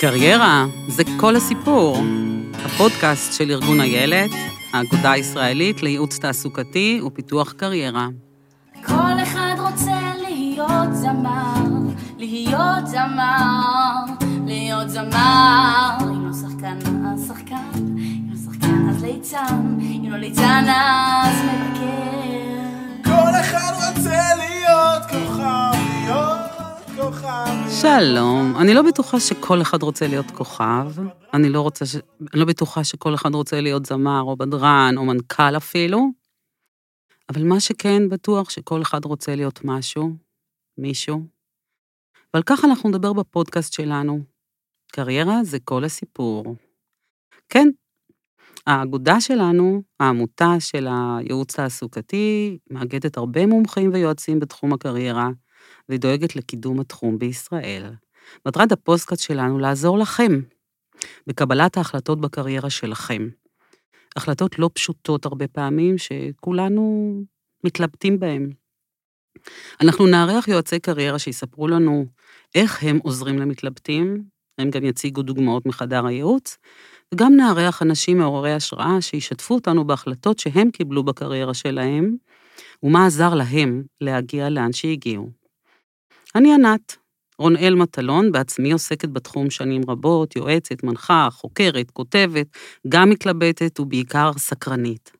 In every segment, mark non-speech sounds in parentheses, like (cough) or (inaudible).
קריירה זה כל הסיפור. הפודקאסט של ארגון איילת, האגודה הישראלית לייעוץ תעסוקתי ופיתוח קריירה. כל אחד רוצה להיות זמר, להיות זמר, להיות זמר. אם לא שחקן, אז שחקן, אם לא שחקן, אז ליצן, אם לא ליצן, אז מבקר. כל אחד רוצה להיות כוכב, להיות כוכב. שלום, אני לא בטוחה שכל אחד רוצה להיות כוכב, אני לא, רוצה ש... אני לא בטוחה שכל אחד רוצה להיות זמר או בדרן או מנכ"ל אפילו, אבל מה שכן בטוח שכל אחד רוצה להיות משהו, מישהו, ועל כך אנחנו נדבר בפודקאסט שלנו. קריירה זה כל הסיפור. כן, האגודה שלנו, העמותה של הייעוץ תעסוקתי, מאגדת הרבה מומחים ויועצים בתחום הקריירה, והיא דואגת לקידום התחום בישראל. מטרת הפודקאסט שלנו לעזור לכם בקבלת ההחלטות בקריירה שלכם. החלטות לא פשוטות הרבה פעמים, שכולנו מתלבטים בהן. אנחנו נארח יועצי קריירה שיספרו לנו איך הם עוזרים למתלבטים, הם גם יציגו דוגמאות מחדר הייעוץ, וגם נארח אנשים מעוררי השראה שישתפו אותנו בהחלטות שהם קיבלו בקריירה שלהם, ומה עזר להם להגיע לאן שהגיעו. אני ענת, רונאל מטלון, בעצמי עוסקת בתחום שנים רבות, יועצת, מנחה, חוקרת, כותבת, גם מתלבטת ובעיקר סקרנית.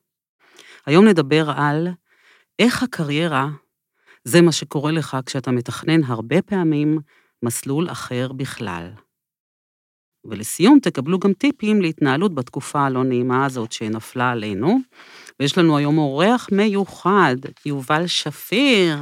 היום נדבר על איך הקריירה זה מה שקורה לך כשאתה מתכנן הרבה פעמים מסלול אחר בכלל. ולסיום תקבלו גם טיפים להתנהלות בתקופה הלא נעימה הזאת שנפלה עלינו. ויש לנו היום אורח מיוחד, יובל שפיר.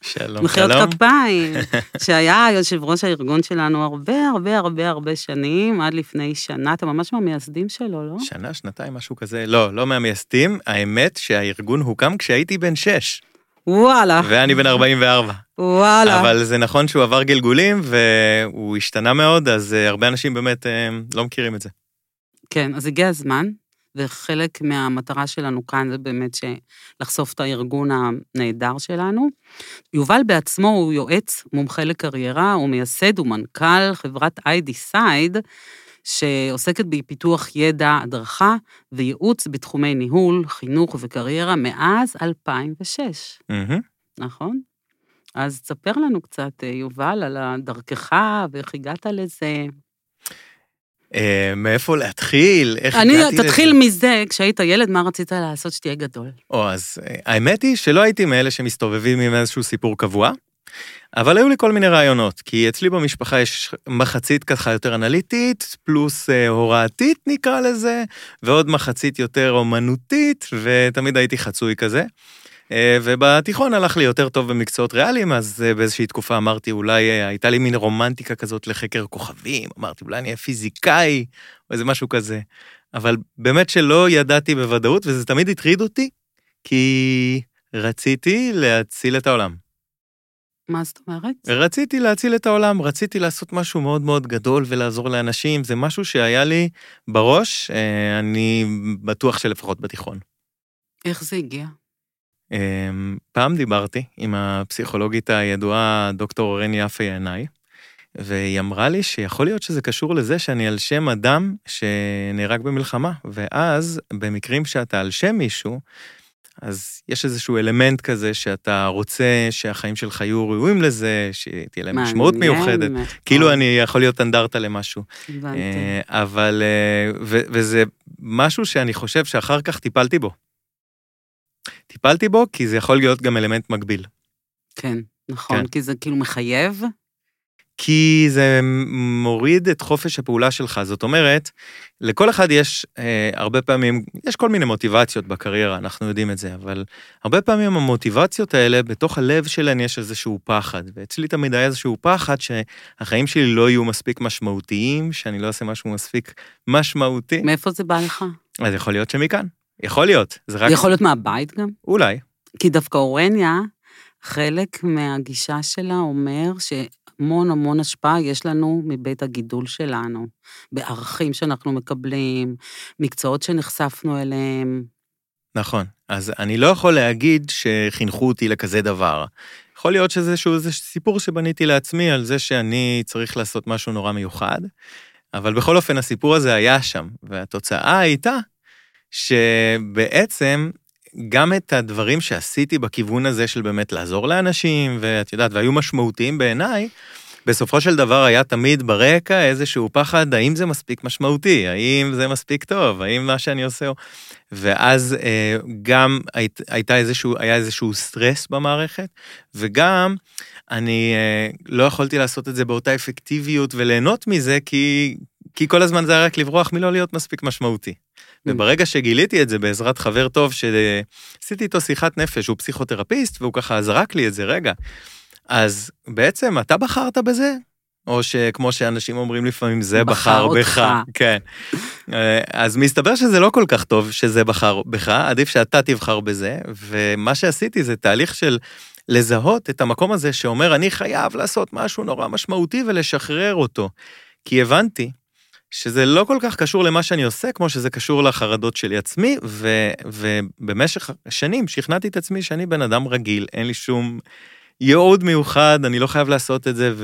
שלום, מחיאות שלום. כפיים, (laughs) שהיה יושב ראש הארגון שלנו הרבה הרבה הרבה הרבה שנים, עד לפני שנה, אתה ממש מהמייסדים שלו, לא? שנה, שנתיים, משהו כזה. לא, לא מהמייסדים. האמת שהארגון הוקם כשהייתי בן 6, וואלה, ואני בן 44. וואלה. אבל זה נכון שהוא עבר גלגולים והוא השתנה מאוד, אז אה, הרבה אנשים באמת אה, לא מכירים את זה. כן, אז הגיע הזמן, וחלק מהמטרה שלנו כאן זה באמת לחשוף את הארגון הנהדר שלנו. יובל בעצמו הוא יועץ מומחה לקריירה, הוא מייסד ומנכ"ל חברת איי-דיסייד, שעוסקת בפיתוח ידע, הדרכה וייעוץ בתחומי ניהול, חינוך וקריירה מאז 2006, מהמם. נכון? אז תספר לנו קצת, אה, יובל, על דרכך ואיך הגעת לזה. אה, מאיפה להתחיל? איך אני, הגעתי לזה? תתחיל מזה, כשהיית ילד, מה רצית לעשות שתהיה גדול? או, אז אה, האמת היא שלא הייתי מאלה שמסתובבים עם איזשהו סיפור קבוע, אבל היו לי כל מיני רעיונות, כי אצלי במשפחה יש מחצית ככה יותר אנליטית, פלוס אה, הוראתית נקרא לזה, ועוד מחצית יותר אומנותית, ותמיד הייתי חצוי כזה. אה, ובתיכון הלך לי יותר טוב במקצועות ריאליים, אז אה, באיזושהי תקופה אמרתי, אולי אה, הייתה לי מין רומנטיקה כזאת לחקר כוכבים, אמרתי, אולי אני אהיה פיזיקאי, או איזה משהו כזה. אבל באמת שלא ידעתי בוודאות, וזה תמיד הטריד אותי, כי רציתי להציל את העולם. מה זאת אומרת? רציתי להציל את העולם, רציתי לעשות משהו מאוד מאוד גדול ולעזור לאנשים, זה משהו שהיה לי בראש, אני בטוח שלפחות בתיכון. איך זה הגיע? אה, פעם דיברתי עם הפסיכולוגית הידועה, דוקטור רני יפה ינאי, והיא אמרה לי שיכול להיות שזה קשור לזה שאני על שם אדם שנהרג במלחמה, ואז במקרים שאתה על שם מישהו, אז יש איזשהו אלמנט כזה שאתה רוצה שהחיים שלך יהיו ראויים לזה, שתהיה להם משמעות מיוחדת. מאוד. כאילו אני יכול להיות אנדרטה למשהו. הבנתי. אה, אבל, אה, וזה משהו שאני חושב שאחר כך טיפלתי בו. טיפלתי בו כי זה יכול להיות גם אלמנט מקביל. כן, נכון, כן. כי זה כאילו מחייב. כי זה מוריד את חופש הפעולה שלך. זאת אומרת, לכל אחד יש אה, הרבה פעמים, יש כל מיני מוטיבציות בקריירה, אנחנו יודעים את זה, אבל הרבה פעמים המוטיבציות האלה, בתוך הלב שלהן יש איזשהו פחד. ואצלי תמיד היה איזשהו פחד שהחיים שלי לא יהיו מספיק משמעותיים, שאני לא אעשה משהו מספיק משמעותי. מאיפה זה בא לך? אז יכול להיות שמכאן. יכול להיות, זה רק... יכול להיות מהבית גם? אולי. כי דווקא אורניה, חלק מהגישה שלה אומר שהמון המון השפעה יש לנו מבית הגידול שלנו, בערכים שאנחנו מקבלים, מקצועות שנחשפנו אליהם. נכון. אז אני לא יכול להגיד שחינכו אותי לכזה דבר. יכול להיות שזה איזשהו איזה סיפור שבניתי לעצמי על זה שאני צריך לעשות משהו נורא מיוחד, אבל בכל אופן, הסיפור הזה היה שם, והתוצאה הייתה שבעצם גם את הדברים שעשיתי בכיוון הזה של באמת לעזור לאנשים, ואת יודעת, והיו משמעותיים בעיניי, בסופו של דבר היה תמיד ברקע איזשהו פחד, האם זה מספיק משמעותי, האם זה מספיק טוב, האם מה שאני עושה... ואז אה, גם היית, הייתה איזשהו, היה איזשהו סטרס במערכת, וגם אני אה, לא יכולתי לעשות את זה באותה אפקטיביות וליהנות מזה, כי, כי כל הזמן זה היה רק לברוח מלא להיות מספיק משמעותי. וברגע שגיליתי את זה בעזרת חבר טוב, שעשיתי איתו שיחת נפש, הוא פסיכותרפיסט, והוא ככה זרק לי את זה, רגע. אז בעצם אתה בחרת בזה? או שכמו שאנשים אומרים לפעמים, זה בחר, בחר בך. כן. אה, אז מסתבר שזה לא כל כך טוב שזה בחר בך, עדיף שאתה תבחר בזה, ומה שעשיתי זה תהליך של לזהות את המקום הזה שאומר, אני חייב לעשות משהו נורא משמעותי ולשחרר אותו. כי הבנתי שזה לא כל כך קשור למה שאני עושה, כמו שזה קשור לחרדות שלי עצמי, ו, ובמשך שנים שכנעתי את עצמי שאני בן אדם רגיל, אין לי שום ייעוד מיוחד, אני לא חייב לעשות את זה,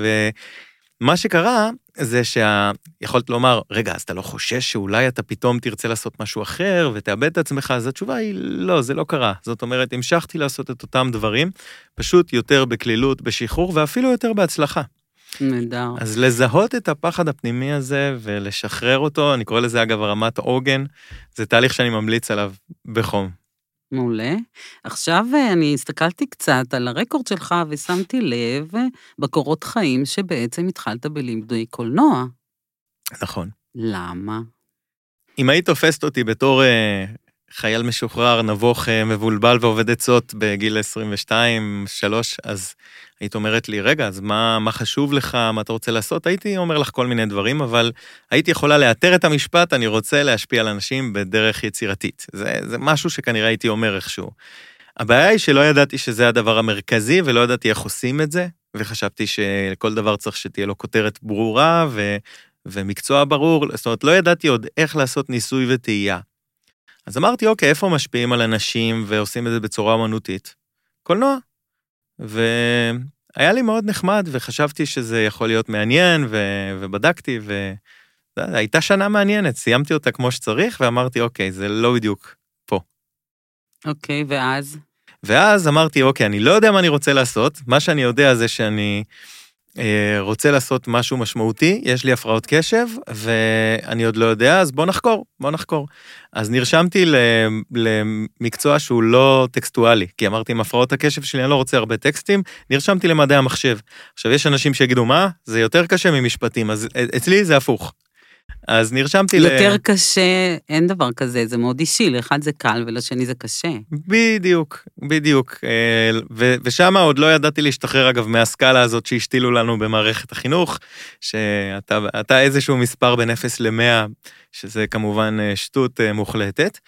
ומה שקרה זה שיכולת לומר, רגע, אז אתה לא חושש שאולי אתה פתאום תרצה לעשות משהו אחר ותאבד את עצמך? אז התשובה היא, לא, זה לא קרה. זאת אומרת, המשכתי לעשות את אותם דברים, פשוט יותר בקלילות, בשחרור, ואפילו יותר בהצלחה. נהדר. אז לזהות את הפחד הפנימי הזה ולשחרר אותו, אני קורא לזה אגב הרמת עוגן, זה תהליך שאני ממליץ עליו בחום. מעולה. עכשיו אה, אני הסתכלתי קצת על הרקורד שלך ושמתי לב אה, בקורות חיים שבעצם התחלת בלימודי קולנוע. נכון. למה? אם היית תופסת אותי בתור אה, חייל משוחרר, נבוך, אה, מבולבל ועובד עצות בגיל 22, 3, אז היית אומרת לי, רגע, אז מה, מה חשוב לך, מה אתה רוצה לעשות? הייתי אומר לך כל מיני דברים, אבל הייתי יכולה לאתר את המשפט, אני רוצה להשפיע על אנשים בדרך יצירתית. זה, זה משהו שכנראה הייתי אומר איכשהו. הבעיה היא שלא ידעתי שזה הדבר המרכזי, ולא ידעתי איך עושים את זה, וחשבתי שכל דבר צריך שתהיה לו כותרת ברורה ו, ומקצוע ברור, זאת אומרת, לא ידעתי עוד איך לעשות ניסוי וטעייה. אז אמרתי, אוקיי, איפה משפיעים על אנשים ועושים את זה בצורה אומנותית? קולנוע. והיה לי מאוד נחמד, וחשבתי שזה יכול להיות מעניין, ו... ובדקתי, והייתה שנה מעניינת, סיימתי אותה כמו שצריך, ואמרתי, אוקיי, זה לא בדיוק פה. אוקיי, ואז? ואז אמרתי, אוקיי, אני לא יודע מה אני רוצה לעשות, מה שאני יודע זה שאני רוצה לעשות משהו משמעותי, יש לי הפרעות קשב, ואני עוד לא יודע, אז בוא נחקור, בוא נחקור. אז נרשמתי למקצוע שהוא לא טקסטואלי, כי אמרתי, עם הפרעות הקשב שלי אני לא רוצה הרבה טקסטים, נרשמתי למדעי המחשב. עכשיו, יש אנשים שיגידו, מה? זה יותר קשה ממשפטים, אז אצלי זה הפוך. אז נרשמתי ל... יותר קשה, אין דבר כזה, זה מאוד אישי, לאחד זה קל ולשני זה קשה. בדיוק, בדיוק. אה, ו- ושם עוד לא ידעתי להשתחרר, אגב, מהסקאלה הזאת שהשתילו לנו במערכת החינוך, שאתה אתה איזשהו מספר בין 0 ל-100, שזה כמובן אה, שטות אה, מוחלטת.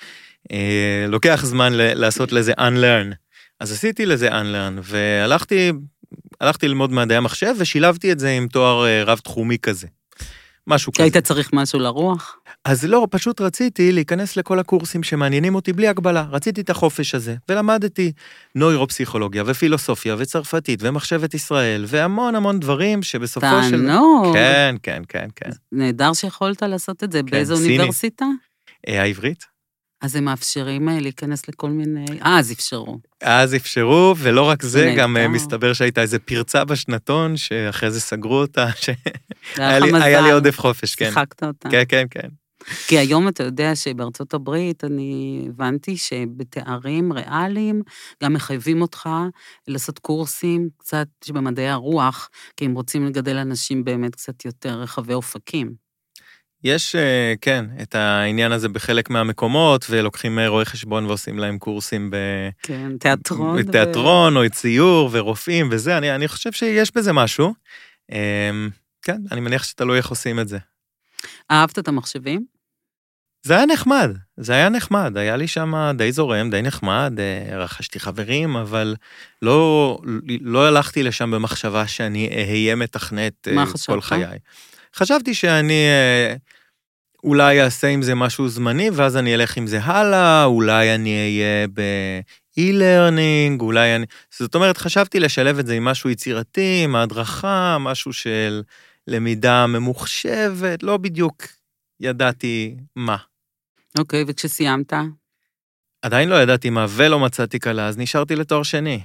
לוקח זמן ל- לעשות לזה unlearn. אז עשיתי לזה unlearn, והלכתי הלכתי ללמוד מדעי המחשב ושילבתי את זה עם תואר רב-תחומי כזה. משהו כזה. היית צריך משהו לרוח? אז לא, פשוט רציתי להיכנס לכל הקורסים שמעניינים אותי בלי הגבלה. רציתי את החופש הזה, ולמדתי נוירופסיכולוגיה ופילוסופיה וצרפתית ומחשבת ישראל, והמון המון דברים שבסופו של... תענוג. כן, כן, כן, כן. נהדר שיכולת לעשות את זה. באיזו סיני. אוניברסיטה? אה, העברית? אז הם מאפשרים אה, להיכנס לכל מיני... אה, אז אפשרו. אז אפשרו, ולא רק זה. גם אה, מסתבר שהייתה איזו פרצה בשנתון, שאחרי זה סגרו אותה, (laughs) היה שהיה. היה לי עודף חופש, כן. שיחקת אותה. כן, כן, כן. כי היום אתה יודע שבארצות הברית, אני הבנתי שבתארים ריאליים גם מחייבים אותך לעשות קורסים קצת במדעי הרוח, כי הם רוצים לגדל אנשים באמת קצת יותר רחבי אופקים. יש, אה, כן, את העניין הזה בחלק מהמקומות, ולוקחים אה, רואי חשבון ועושים להם קורסים ב... כן, תיאטרון. ו- בתיאטרון, או ציור, ורופאים וזה, אני, אני חושב שיש בזה משהו. אמ, כן, אני מניח שתלוי איך עושים את זה. אהבת את המחשבים? זה היה נחמד, זה היה נחמד, היה לי שם די זורם, די נחמד, אה, רכשתי חברים, אבל לא, לא הלכתי לשם במחשבה שאני אהיה מתכנת אה, מה כל חשבת? חשבתי שאני אה, אולי אעשה עם זה משהו זמני, ואז אני אלך עם זה הלאה, אולי אני אהיה ב-e-learning, אולי אני... זאת אומרת, חשבתי לשלב את זה עם משהו יצירתי, עם ההדרכה, משהו של למידה ממוחשבת, לא בדיוק ידעתי מה. אוקיי, וכשסיימת? עדיין לא ידעתי מה ולא מצאתי קלה, אז נשארתי לתואר שני.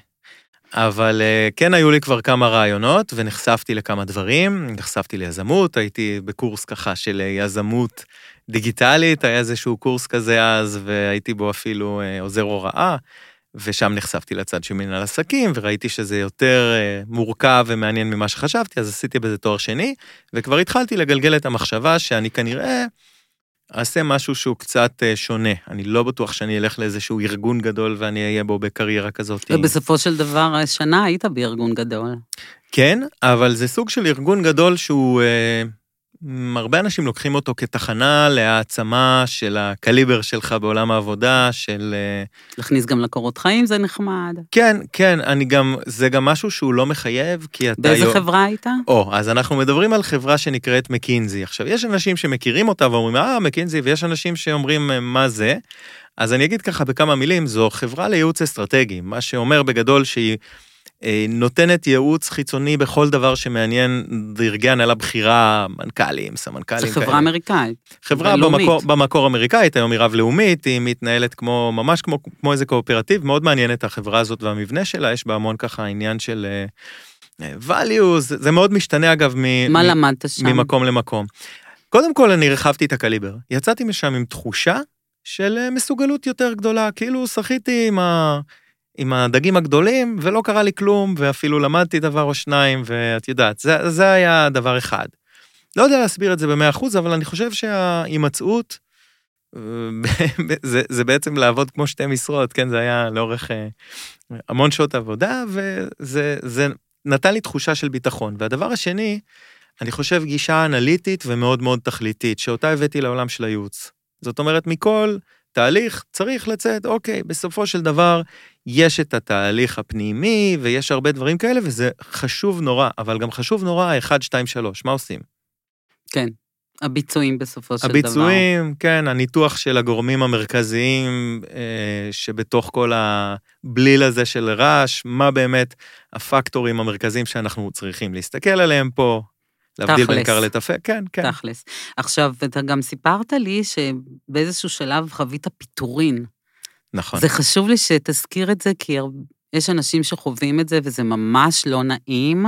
אבל אה, כן היו לי כבר כמה רעיונות ונחשפתי לכמה דברים, נחשפתי ליזמות, הייתי בקורס ככה של אה, יזמות דיגיטלית, היה איזשהו קורס כזה אז, והייתי בו אפילו אה, עוזר הוראה, ושם נחשפתי לצד של מנהל עסקים, וראיתי שזה יותר מורכב ומעניין ממה שחשבתי, אז עשיתי בזה תואר שני, וכבר התחלתי לגלגל את המחשבה שאני כנראה אעשה משהו שהוא קצת אה, שונה. אני לא בטוח שאני אלך לאיזשהו ארגון גדול ואני אהיה בו בקריירה כזאת. ובסופו של דבר, שנה היית בארגון גדול. כן, אבל זה סוג של ארגון גדול שהוא אה, הרבה אנשים לוקחים אותו כתחנה להעצמה של הקליבר שלך בעולם העבודה, של... אה, להכניס גם לקורות חיים זה נחמד. כן, כן, אני גם, זה גם משהו שהוא לא מחייב, כי אתה... באיזה יו... חברה היית? או, אז אנחנו מדברים על חברה שנקראת מקינזי. עכשיו, יש אנשים שמכירים אותה ואומרים, אה, מקינזי, ויש אנשים שאומרים, אה, מה זה? אז אני אגיד ככה בכמה מילים, זו חברה לייעוץ אסטרטגי, מה שאומר בגדול שהיא נותנת ייעוץ חיצוני בכל דבר שמעניין דרגי הנהלה בכירה, מנכ"לים, סמנכ"לים. זו חברה כאלה. אמריקאית. חברה במקור, במקור אמריקאית, היום היא רב-לאומית, היא מתנהלת כמו, ממש כמו, כמו איזה קואופרטיב, מאוד מעניינת החברה הזאת והמבנה שלה, יש בה המון ככה עניין של uh, values, זה מאוד משתנה אגב מ, מה מ, למדת שם? ממקום למקום. קודם כל אני הרחבתי את הקליבר, יצאתי משם עם תחושה של מסוגלות יותר גדולה, כאילו שחיתי עם ה... עם הדגים הגדולים, ולא קרה לי כלום, ואפילו למדתי דבר או שניים, ואת יודעת, זה, זה היה דבר אחד. לא יודע להסביר את זה במאה אחוז, אבל אני חושב שההימצאות, (laughs) זה, זה בעצם לעבוד כמו שתי משרות, כן? זה היה לאורך אה, המון שעות עבודה, וזה זה נתן לי תחושה של ביטחון. והדבר השני, אני חושב גישה אנליטית ומאוד מאוד תכליתית, שאותה הבאתי לעולם של הייעוץ. זאת אומרת, מכל תהליך צריך לצאת, אוקיי, בסופו של דבר יש את התהליך הפנימי ויש הרבה דברים כאלה וזה חשוב נורא, אבל גם חשוב נורא 1, 2, 3, מה עושים? כן, הביצועים בסופו של הביצועים, דבר. הביצועים, כן, הניתוח של הגורמים המרכזיים אה, שבתוך כל הבליל הזה של רעש, מה באמת הפקטורים המרכזיים שאנחנו צריכים להסתכל עליהם פה, להבדיל בין עיקר לטפל, כן, כן. תכלס. עכשיו, אתה גם סיפרת לי שבאיזשהו שלב חווית פיטורין. נכון. זה חשוב לי שתזכיר את זה, כי יש אנשים שחווים את זה וזה ממש לא נעים,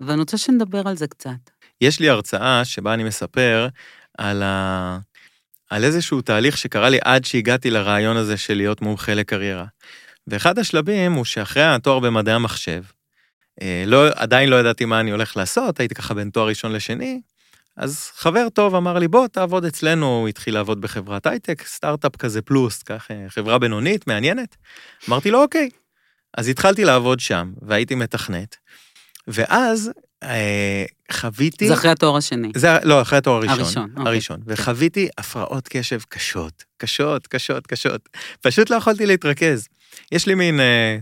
ואני רוצה שנדבר על זה קצת. יש לי הרצאה שבה אני מספר על, ה... על איזשהו תהליך שקרה לי עד שהגעתי לרעיון הזה של להיות מומחה לקריירה. ואחד השלבים הוא שאחרי התואר במדעי המחשב, לא, עדיין לא ידעתי מה אני הולך לעשות, הייתי ככה בין תואר ראשון לשני, אז חבר טוב אמר לי, בוא תעבוד אצלנו, הוא התחיל לעבוד בחברת הייטק, סטארט-אפ כזה פלוס, ככה, חברה בינונית, מעניינת. אמרתי לו, אוקיי. אז התחלתי לעבוד שם, והייתי מתכנת, ואז אה, חוויתי... זה אחרי התואר השני. זה, לא, אחרי התואר הראשון. הראשון, אוקיי. הראשון. כן. וחוויתי הפרעות קשב קשות, קשות, קשות, קשות. פשוט לא יכולתי להתרכז. יש לי מין... אה,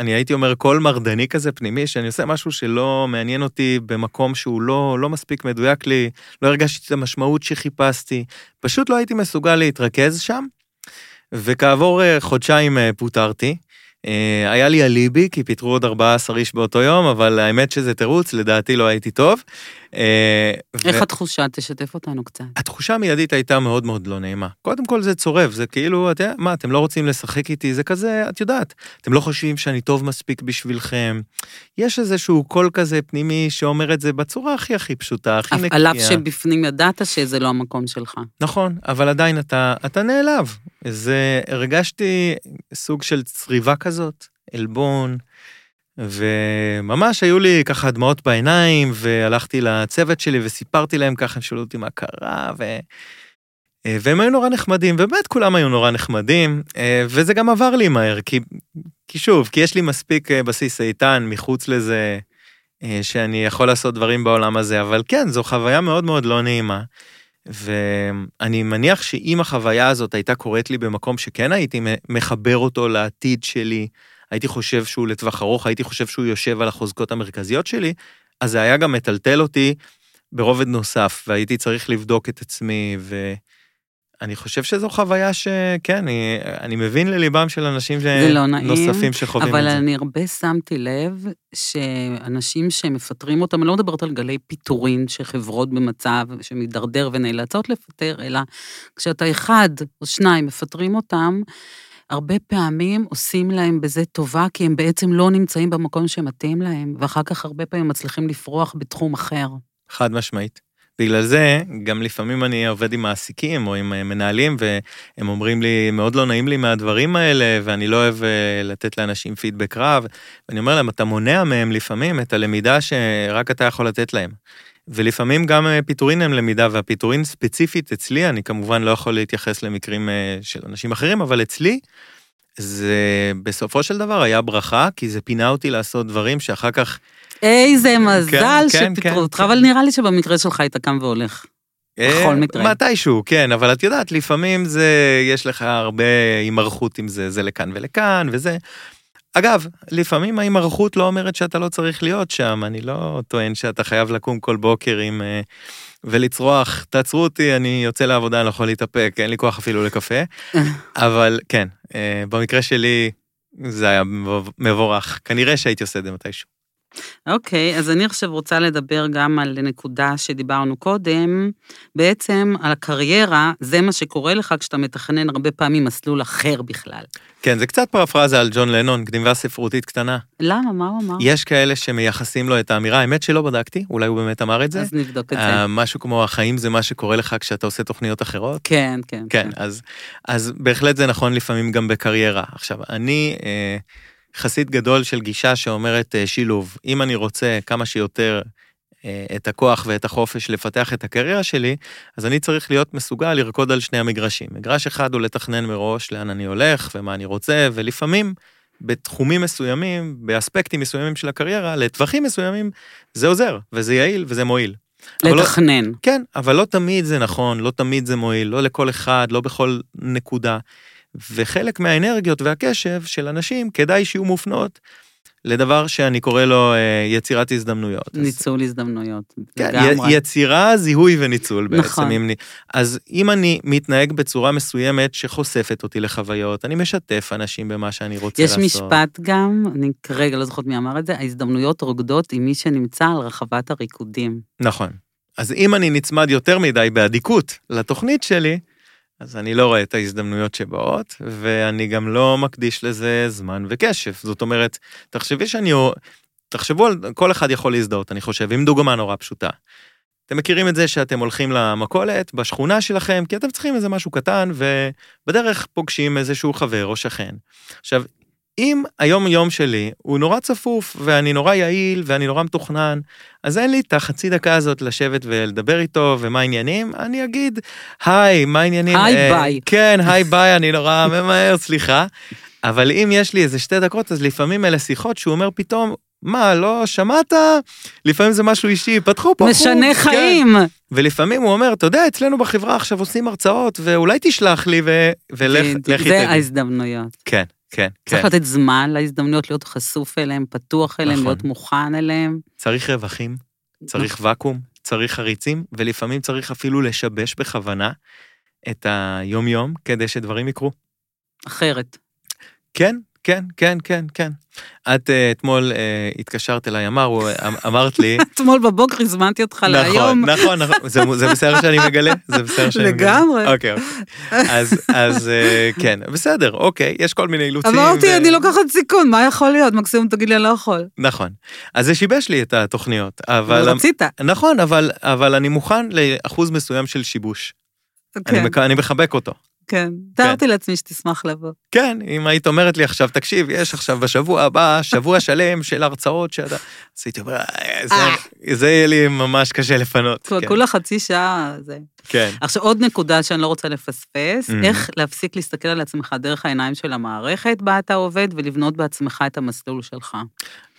אני הייתי אומר קול מרדני כזה פנימי, שאני עושה משהו שלא מעניין אותי במקום שהוא לא, לא מספיק מדויק לי, לא הרגשתי את המשמעות שחיפשתי, פשוט לא הייתי מסוגל להתרכז שם, וכעבור אה, חודשיים אה, פוטרתי. אה, היה לי אליבי, כי פיטרו עוד 14 איש באותו יום, אבל האמת שזה תירוץ, לדעתי לא הייתי טוב. אה, איך ו... התחושה? תשתף אותנו קצת. התחושה המיידית הייתה מאוד מאוד לא נעימה. קודם כל זה צורב, זה כאילו, יודע, מה, אתם לא רוצים לשחק איתי? זה כזה, את יודעת, אתם לא חושבים שאני טוב מספיק בשבילכם. יש איזשהו קול כזה פנימי שאומר את זה בצורה הכי הכי פשוטה, הכי נקייה. על אף שבפנים ידעת שזה לא המקום שלך. נכון, אבל עדיין אתה, אתה נעלב. זה, הרגשתי סוג של צריבה כזאת, עלבון. וממש היו לי ככה דמעות בעיניים, והלכתי לצוות שלי וסיפרתי להם ככה, הם שאלו אותי מה קרה, ו... אה, והם היו נורא נחמדים, ובאמת כולם היו נורא נחמדים, אה, וזה גם עבר לי מהר, כי, כי שוב, כי יש לי מספיק אה, בסיס איתן מחוץ לזה, שאני יכול לעשות דברים בעולם הזה, אבל כן, זו חוויה מאוד מאוד לא נעימה. ואני מניח שאם החוויה הזאת הייתה קורית לי במקום שכן הייתי מחבר אותו לעתיד שלי, הייתי חושב שהוא לטווח ארוך, הייתי חושב שהוא יושב על החוזקות המרכזיות שלי, אז זה היה גם מטלטל אותי ברובד נוסף, והייתי צריך לבדוק את עצמי, אני חושב שזו חוויה שכן, אני, אני מבין לליבם של אנשים ש... זה לא נעים, נוספים שחווים אבל את זה. אני הרבה שמתי לב שאנשים שמפטרים אותם, אני לא מדברת על גלי פיטורין שחברות במצב שמידרדר ונאלצות לפטר, אלא כשאתה אחד או שניים מפטרים אותם, הרבה פעמים עושים להם בזה טובה, כי הם בעצם לא נמצאים במקום שמתאים להם, ואחר כך הרבה פעמים מצליחים לפרוח בתחום אחר. חד משמעית. בגלל זה, גם לפעמים אני עובד עם מעסיקים או עם אה, מנהלים, והם אומרים לי, מאוד לא נעים לי מהדברים האלה, ואני לא אוהב אה, לתת לאנשים פידבק רע. ואני אומר להם, אתה מונע מהם לפעמים את הלמידה שרק אתה יכול לתת להם. ולפעמים גם אה, פיטורין הם למידה, והפיטורין ספציפית אצלי, אני כמובן לא יכול להתייחס למקרים אה, של אנשים אחרים, אבל אצלי, זה בסופו של דבר היה ברכה, כי זה פינה אותי לעשות דברים שאחר כך איזה מזל כן, שפיטרו כן, אותך, כן. אבל נראה לי שבמקרה שלך היית קם והולך. בכל אה, מקרה. מתישהו, כן, אבל את יודעת, לפעמים זה, יש לך הרבה הימרחות עם זה, זה לכאן ולכאן וזה. אגב, לפעמים ההימרחות לא אומרת שאתה לא צריך להיות שם, אני לא טוען שאתה חייב לקום כל בוקר עם... אה, ולצרוח, תעצרו אותי, אני יוצא לעבודה, אני לא יכול להתאפק, אין לי כוח אפילו לקפה. (laughs) אבל כן, אה, במקרה שלי זה היה מבורך, כנראה שהייתי עושה את זה מתישהו. אוקיי, אז אני עכשיו רוצה לדבר גם על נקודה שדיברנו קודם, בעצם על הקריירה, זה מה שקורה לך כשאתה מתכנן הרבה פעמים מסלול אחר בכלל. כן, זה קצת פרפרזה על ג'ון לנון, גניבה ספרותית קטנה. למה? מה הוא אמר? יש כאלה שמייחסים לו את האמירה, האמת שלא בדקתי, אולי הוא באמת אמר את זה. אז נבדוק את זה. אה, משהו כמו החיים זה מה שקורה לך כשאתה עושה תוכניות אחרות. כן, כן. כן, אז, אז בהחלט זה נכון לפעמים גם בקריירה. עכשיו, אני אה, חסיד גדול של גישה שאומרת אה, שילוב. אם אני רוצה כמה שיותר אה, את הכוח ואת החופש לפתח את הקריירה שלי, אז אני צריך להיות מסוגל לרקוד על שני המגרשים. מגרש אחד הוא לתכנן מראש לאן אני הולך ומה אני רוצה, ולפעמים בתחומים מסוימים, באספקטים מסוימים של הקריירה, לטווחים מסוימים, זה עוזר, וזה יעיל וזה מועיל. לא- לתכנן. כן, אבל לא תמיד זה נכון, לא תמיד זה מועיל, לא לכל אחד, לא בכל נקודה. וחלק מהאנרגיות והקשב של אנשים כדאי שיהיו מופנות לדבר שאני קורא לו אה, יצירת הזדמנויות. אז- ניצול הזדמנויות. כן. י- יצירה, זיהוי וניצול בעצם. נכון. אם אז אם אני מתנהג בצורה מסוימת שחושפת אותי לחוויות, אני משתף אנשים במה שאני רוצה יש לעשות. משפט גם, אני כרגע לא זוכרת מי אמר את זה, ההזדמנויות רוקדות עם מי שנמצא על רחבת הריקודים. נכון. אז אם אני נצמד יותר מדי באדיקות לתוכנית שלי, אז אני לא רואה את ההזדמנויות שבאות, ואני גם לא מקדיש לזה זמן וקשב. זאת אומרת, תחשבי שאני... תחשבו על... כל אחד יכול להזדהות, אני חושב, עם דוגמה נורא פשוטה. אתם מכירים את זה שאתם הולכים למכולת בשכונה שלכם, כי אתם צריכים איזה משהו קטן, ובדרך פוגשים איזשהו חבר או שכן. עכשיו, אם היום-יום שלי הוא נורא צפוף, ואני נורא יעיל, ואני נורא מתוכנן, אז אין לי את החצי דקה הזאת לשבת ולדבר איתו, ומה העניינים, אני אגיד, היי, מה העניינים? היי, אה, ביי. כן, היי, ביי, אני נורא (laughs) ממהר, סליחה. אבל אם יש לי איזה שתי דקות, אז לפעמים אלה שיחות שהוא אומר פתאום, מה, לא שמעת? לפעמים זה משהו אישי, פתחו פה משנה חוץ, כן. חיים. ולפעמים הוא אומר, אתה יודע, אצלנו בחברה עכשיו עושים הרצאות, ואולי תשלח לי ו... ולך, לכי זה. ההזדמנויות. כן, כן, כן. צריך לתת זמן להזדמנויות, להיות חשוף אליהם, פתוח אליהם, נכון. להיות מוכן אליהם. צריך רווחים, צריך ואקום, צריך חריצים, ולפעמים צריך אפילו לשבש בכוונה את היום-יום כדי שדברים יקרו. אחרת. כן, כן, כן, כן, כן. את אה, אתמול אה, התקשרת אליי, אמר, אמ- אמרת לי, (laughs) אתמול בבוקר הזמנתי אותך להיום. נכון, נכון, נכון, זה, בסדר שאני מגלה? זה בסדר שאני מגלה? לגמרי. אוקיי, אוקיי. אז, אה, כן, בסדר, אוקיי, יש כל מיני אילוצים. אמרתי, אני לוקחת סיכון, מה יכול להיות? מקסימום תגיד לי, אני לא יכול. נכון. אז זה שיבש לי את התוכניות, אבל... רצית. נכון, אבל, אני מוכן לאחוז מסוים של שיבוש. אני. אני מחבק אותו. כן. תיארתי לעצמי שתשמח לבוא. כן, אם היית אומרת לי עכשיו, תקשיב, יש עכשיו בשבוע הבא, שבוע שלם של הרצאות שאתה... אז הייתי אומר, "אה, זה, זה יהיה לי ממש קשה לפנות. כבר כן, כולה חצי שעה, זה. כן. עכשיו, עוד נקודה שאני לא רוצה לפספס, Mhm. איך להפסיק להסתכל על עצמך דרך העיניים של המערכת בה אתה עובד, ולבנות בעצמך את המסלול שלך.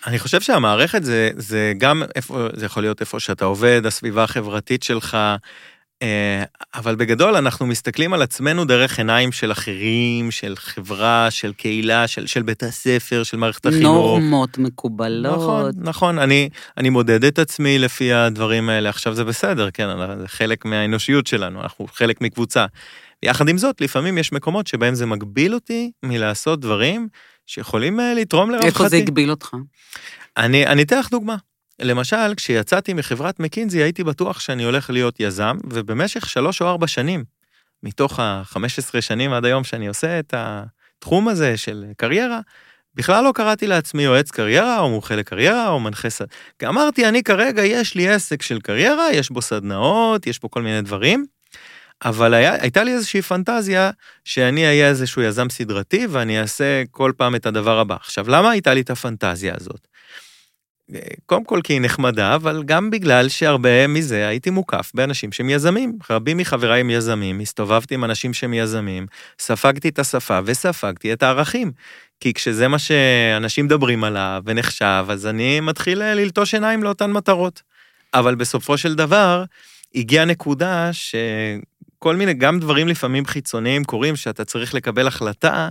אני חושב שהמערכת זה, זה גם איפה, זה יכול להיות איפה שאתה עובד, הסביבה החברתית שלך, אה, אבל בגדול אנחנו מסתכלים על עצמנו דרך עיניים של אחרים, של חברה, של קהילה, של, של בית הספר, של מערכת החינוך. נורמות מקובלות. נכון, נכון, אני, אני מודד את עצמי לפי הדברים האלה, עכשיו זה בסדר, כן, זה חלק מהאנושיות שלנו, אנחנו חלק מקבוצה. יחד עם זאת, לפעמים יש מקומות שבהם זה מגביל אותי מלעשות דברים שיכולים אה, לתרום לרווחתי. איפה זה הגביל אותך? אני, אני אתן לך דוגמה. למשל, כשיצאתי מחברת מקינזי, הייתי בטוח שאני הולך להיות יזם, ובמשך שלוש או ארבע שנים, מתוך ה-15 שנים עד היום שאני עושה את התחום הזה של קריירה, בכלל לא קראתי לעצמי יועץ קריירה, או מומחה לקריירה, או מנחה סד... כי אמרתי, אני כרגע, יש לי עסק של קריירה, יש בו סדנאות, יש בו כל מיני דברים, אבל היה, הייתה לי איזושהי פנטזיה שאני אהיה איזשהו יזם סדרתי, ואני אעשה כל פעם את הדבר הבא. עכשיו, למה הייתה לי את הפנטזיה הזאת? קודם כל כי היא נחמדה, אבל גם בגלל שהרבה מזה הייתי מוקף באנשים שהם יזמים. רבים מחבריי הם יזמים, הסתובבתי עם אנשים שהם יזמים, ספגתי את השפה וספגתי את הערכים. כי כשזה מה שאנשים מדברים עליו ונחשב, אז אני מתחיל אה, ללטוש עיניים לאותן מטרות. אבל בסופו של דבר, הגיעה נקודה שכל מיני, גם דברים לפעמים חיצוניים קורים, שאתה צריך לקבל החלטה,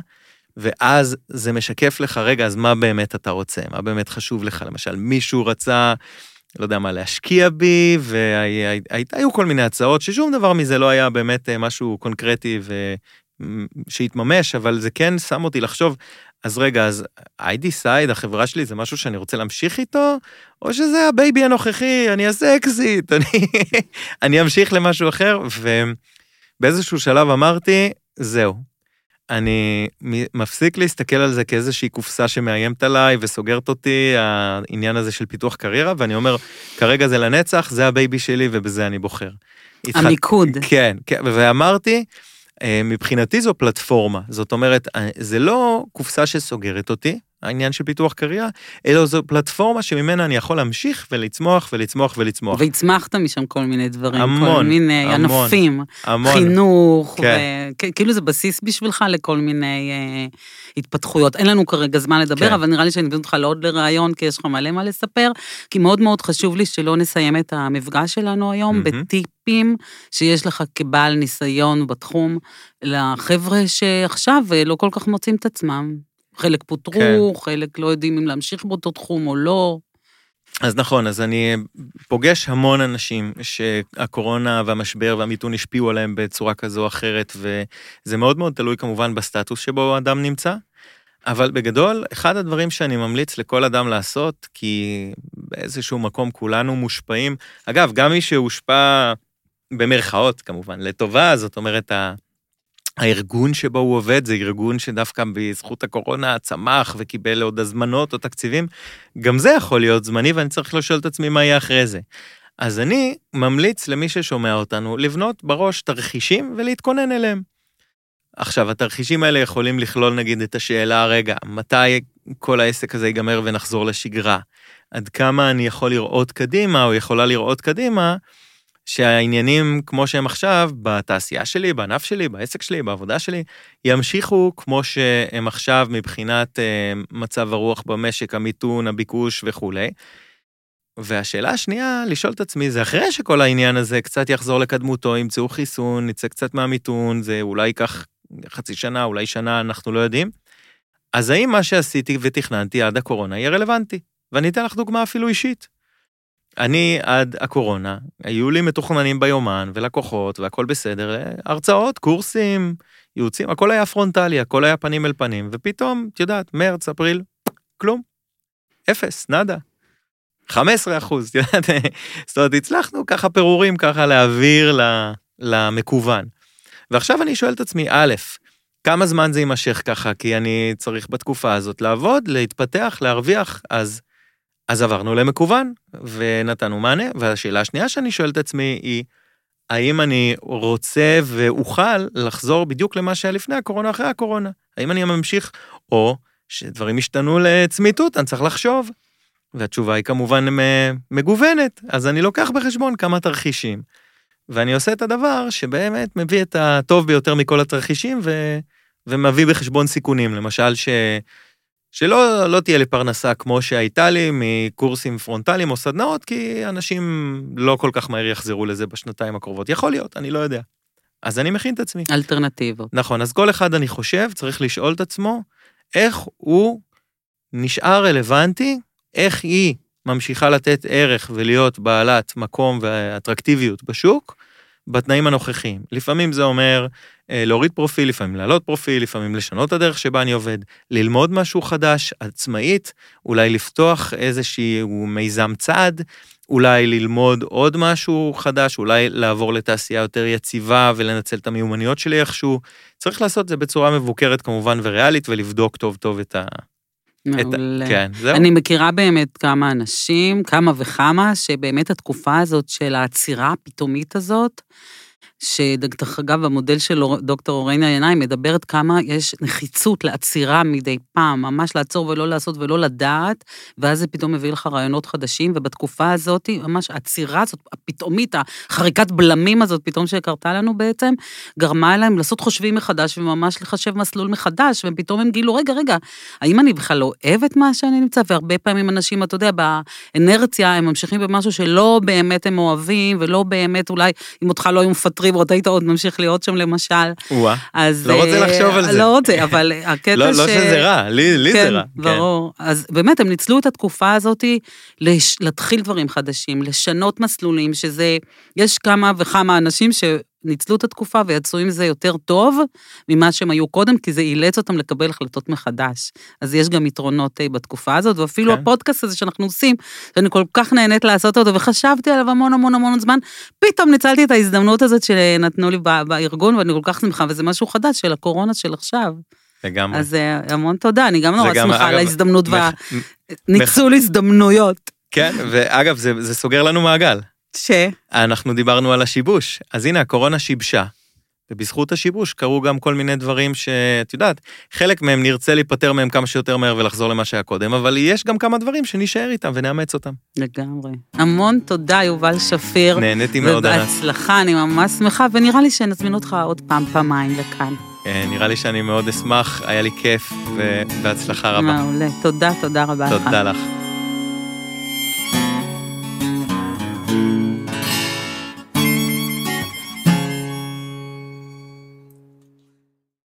ואז זה משקף לך, רגע, אז מה באמת אתה רוצה? מה באמת חשוב לך? למשל, מישהו רצה, לא יודע מה, להשקיע בי, והיו כל מיני הצעות ששום דבר מזה לא היה באמת אה, משהו קונקרטי ו... שהתממש, אבל זה כן שם אותי לחשוב, אז רגע, אז I decide, החברה שלי זה משהו שאני רוצה להמשיך איתו, או שזה ה baby הנוכחי, אני אעשה אקזיט, (laughs) אני, אני אמשיך למשהו אחר, ובאיזשהו שלב אמרתי, זהו, אני מפסיק להסתכל על זה כאיזושהי קופסה שמאיימת עליי וסוגרת אותי, העניין הזה של פיתוח קריירה, ואני אומר, כרגע זה לנצח, זה ה baby שלי ובזה אני בוחר. המיקוד. כן, כן, ואמרתי, אה, מבחינתי זו פלטפורמה, זאת אומרת, אה, זה לא קופסה שסוגרת אותי, העניין של פיתוח קריירה, אלא זו פלטפורמה שממנה אני יכול להמשיך ולצמוח ולצמוח ולצמוח. והצמחת משם כל מיני דברים, המון, כל מיני המון, ענפים, המון. חינוך, כן. ו... כאילו זה בסיס בשבילך לכל מיני אה, התפתחויות. אין לנו כרגע זמן לדבר, כן. אבל נראה לי שאני מביאה אותך לעוד לראיון, כי יש לך מלא מה לספר, כי מאוד מאוד חשוב לי שלא נסיים את המפגש שלנו היום מהמם. בטיפים שיש לך כבעל ניסיון בתחום, לחבר'ה שעכשיו אה, לא כל כך מוצאים את עצמם. חלק פוטרו, כן. חלק לא יודעים אם להמשיך באותו תחום או לא. אז נכון, אז אני פוגש המון אנשים שהקורונה והמשבר והמיתון השפיעו עליהם בצורה כזו או אחרת, וזה מאוד מאוד תלוי כמובן בסטטוס שבו אדם נמצא. אבל בגדול, אחד הדברים שאני ממליץ לכל אדם לעשות, כי באיזשהו מקום כולנו מושפעים, אגב, גם מי שהושפע במרכאות כמובן, לטובה, זאת אומרת, הארגון שבו הוא עובד זה ארגון שדווקא בזכות הקורונה צמח וקיבל עוד הזמנות או תקציבים, גם זה יכול להיות זמני ואני צריך לשאול את עצמי מה יהיה אחרי זה. אז אני ממליץ למי ששומע אותנו לבנות בראש תרחישים ולהתכונן אליהם. עכשיו, התרחישים האלה יכולים לכלול נגיד את השאלה, רגע, מתי כל העסק הזה ייגמר ונחזור לשגרה? עד כמה אני יכול לראות קדימה או יכולה לראות קדימה שהעניינים כמו שהם עכשיו, בתעשייה שלי, בענף שלי, בעסק שלי, בעבודה שלי, ימשיכו כמו שהם עכשיו מבחינת אה, מצב הרוח במשק, המיתון, הביקוש וכולי. והשאלה השנייה, לשאול את עצמי, זה אחרי שכל העניין הזה קצת יחזור לקדמותו, ימצאו חיסון, נצא קצת מהמיתון, זה אולי ייקח חצי שנה, אולי שנה, אנחנו לא יודעים. אז האם מה שעשיתי ותכננתי עד הקורונה יהיה רלוונטי? ואני אתן לך דוגמה אפילו אישית. אני עד הקורונה, היו לי מתוכננים ביומן ולקוחות והכל בסדר, הרצאות, קורסים, ייעוצים, הכל היה פרונטלי, הכל היה פנים אל פנים, ופתאום, את יודעת, מרץ, אפריל, כלום. אפס, nada. 15 אחוז, את יודעת, זאת אומרת, הצלחנו ככה פירורים, ככה להעביר למקוון. ועכשיו אני שואל את עצמי, א', כמה זמן זה יימשך ככה? כי אני צריך בתקופה הזאת לעבוד, להתפתח, להרוויח, אז, אז עברנו למקוון, ונתנו מענה. והשאלה השנייה שאני שואל את עצמי היא, האם אני רוצה ואוכל לחזור בדיוק למה שהיה לפני הקורונה, אחרי הקורונה? האם אני ממשיך, או שדברים השתנו לצמיתות, אני צריך לחשוב. והתשובה היא כמובן מגוונת, אז אני לוקח בחשבון כמה תרחישים. ואני עושה את הדבר שבאמת מביא את הטוב ביותר מכל התרחישים ו... ומביא בחשבון סיכונים. למשל, ש... שלא לא תהיה לי פרנסה כמו שהייתה לי מקורסים פרונטליים או סדנאות, כי אנשים לא כל כך מהר יחזרו לזה בשנתיים הקרובות. יכול להיות, אני לא יודע. אז אני מכין את עצמי. אלטרנטיבות. נכון, אז כל אחד, אני חושב, צריך לשאול את עצמו איך הוא נשאר רלוונטי, איך היא ממשיכה לתת ערך ולהיות בעלת מקום ואטרקטיביות בשוק, בתנאים הנוכחיים. לפעמים זה אומר אה, להוריד פרופיל, לפעמים להעלות פרופיל, לפעמים לשנות את הדרך שבה אני עובד, ללמוד משהו חדש, עצמאית, אולי לפתוח איזשהו מיזם צעד, אולי ללמוד עוד משהו חדש, אולי לעבור לתעשייה יותר יציבה ולנצל את המיומנויות שלי איכשהו. צריך לעשות את זה בצורה מבוקרת כמובן וריאלית ולבדוק טוב טוב את ה... את. כן, זהו. אני מכירה באמת כמה אנשים, כמה וכמה, שבאמת התקופה הזאת של העצירה הפתאומית הזאת, שדרך אגב, המודל של דוקטור אורנה ינאי מדברת כמה יש נחיצות לעצירה מדי פעם, ממש לעצור ולא לעשות ולא לדעת, ואז זה פתאום מביא לך רעיונות חדשים, ובתקופה הזאת, ממש העצירה הזאת, הפתאומית, החריקת בלמים הזאת פתאום שקרתה לנו בעצם, גרמה להם לעשות חושבים מחדש וממש לחשב מסלול מחדש, ופתאום הם גילו, רגע, רגע, האם אני בכלל לא אוהב את מה שאני נמצא? והרבה פעמים אנשים, אתה יודע, באנרציה, הם ממשיכים במשהו שלא באמת הם אוהבים, ולא באמת, אולי, אם אותך לא היו מפטרים, עוד היית עוד ממשיך להיות שם למשל. וואה. אז... לא רוצה אה, לחשוב על זה. לא רוצה, אבל (laughs) הקטע לא, ש... לא שזה רע, לי, לי כן, זה רע. ברור. אז באמת, הם ניצלו את התקופה הזאת לש... להתחיל דברים חדשים, לשנות מסלולים, שזה, יש כמה וכמה אנשים שניצלו את התקופה ויצאו עם זה יותר טוב ממה שהם היו קודם, כי זה אילץ אותם לקבל החלטות מחדש. אז יש גם יתרונות אה, בתקופה הזאת, ואפילו כן. הפודקאסט הזה שאנחנו עושים, שאני כל כך נהנית לעשות אותו, וחשבתי עליו המון המון המון זמן, פתאום ניצלתי את ההזדמנות הזאת שנתנו לי בארגון, ואני כל כך שמחה, וזה משהו חדש של הקורונה של עכשיו. לגמרי. אז אה, המון תודה, אני גם נורא שמחה על ההזדמנות מח- והניצול הזדמנויות. כן, ואגב, זה, זה סוגר לנו מעגל. ש... אנחנו דיברנו על השיבוש, אז הנה, הקורונה שיבשה. ובזכות השיבוש קרו גם כל מיני דברים שאת יודעת, חלק מהם נרצה להיפטר מהם כמה שיותר מהר ולחזור למה שהיה קודם, אבל יש גם כמה דברים שנישאר איתם ונאמץ אותם. לגמרי. המון תודה, יובל שפיר. נהניתי מאוד, ענת. ובהצלחה, אני ממש שמחה, ונראה לי שנזמין אותך עוד פעם, פעמיים לכאן. אה, נראה לי שאני מאוד אשמח, היה לי כיף, ובהצלחה רבה. מעולה. תודה, תודה רבה לך. תודה לך.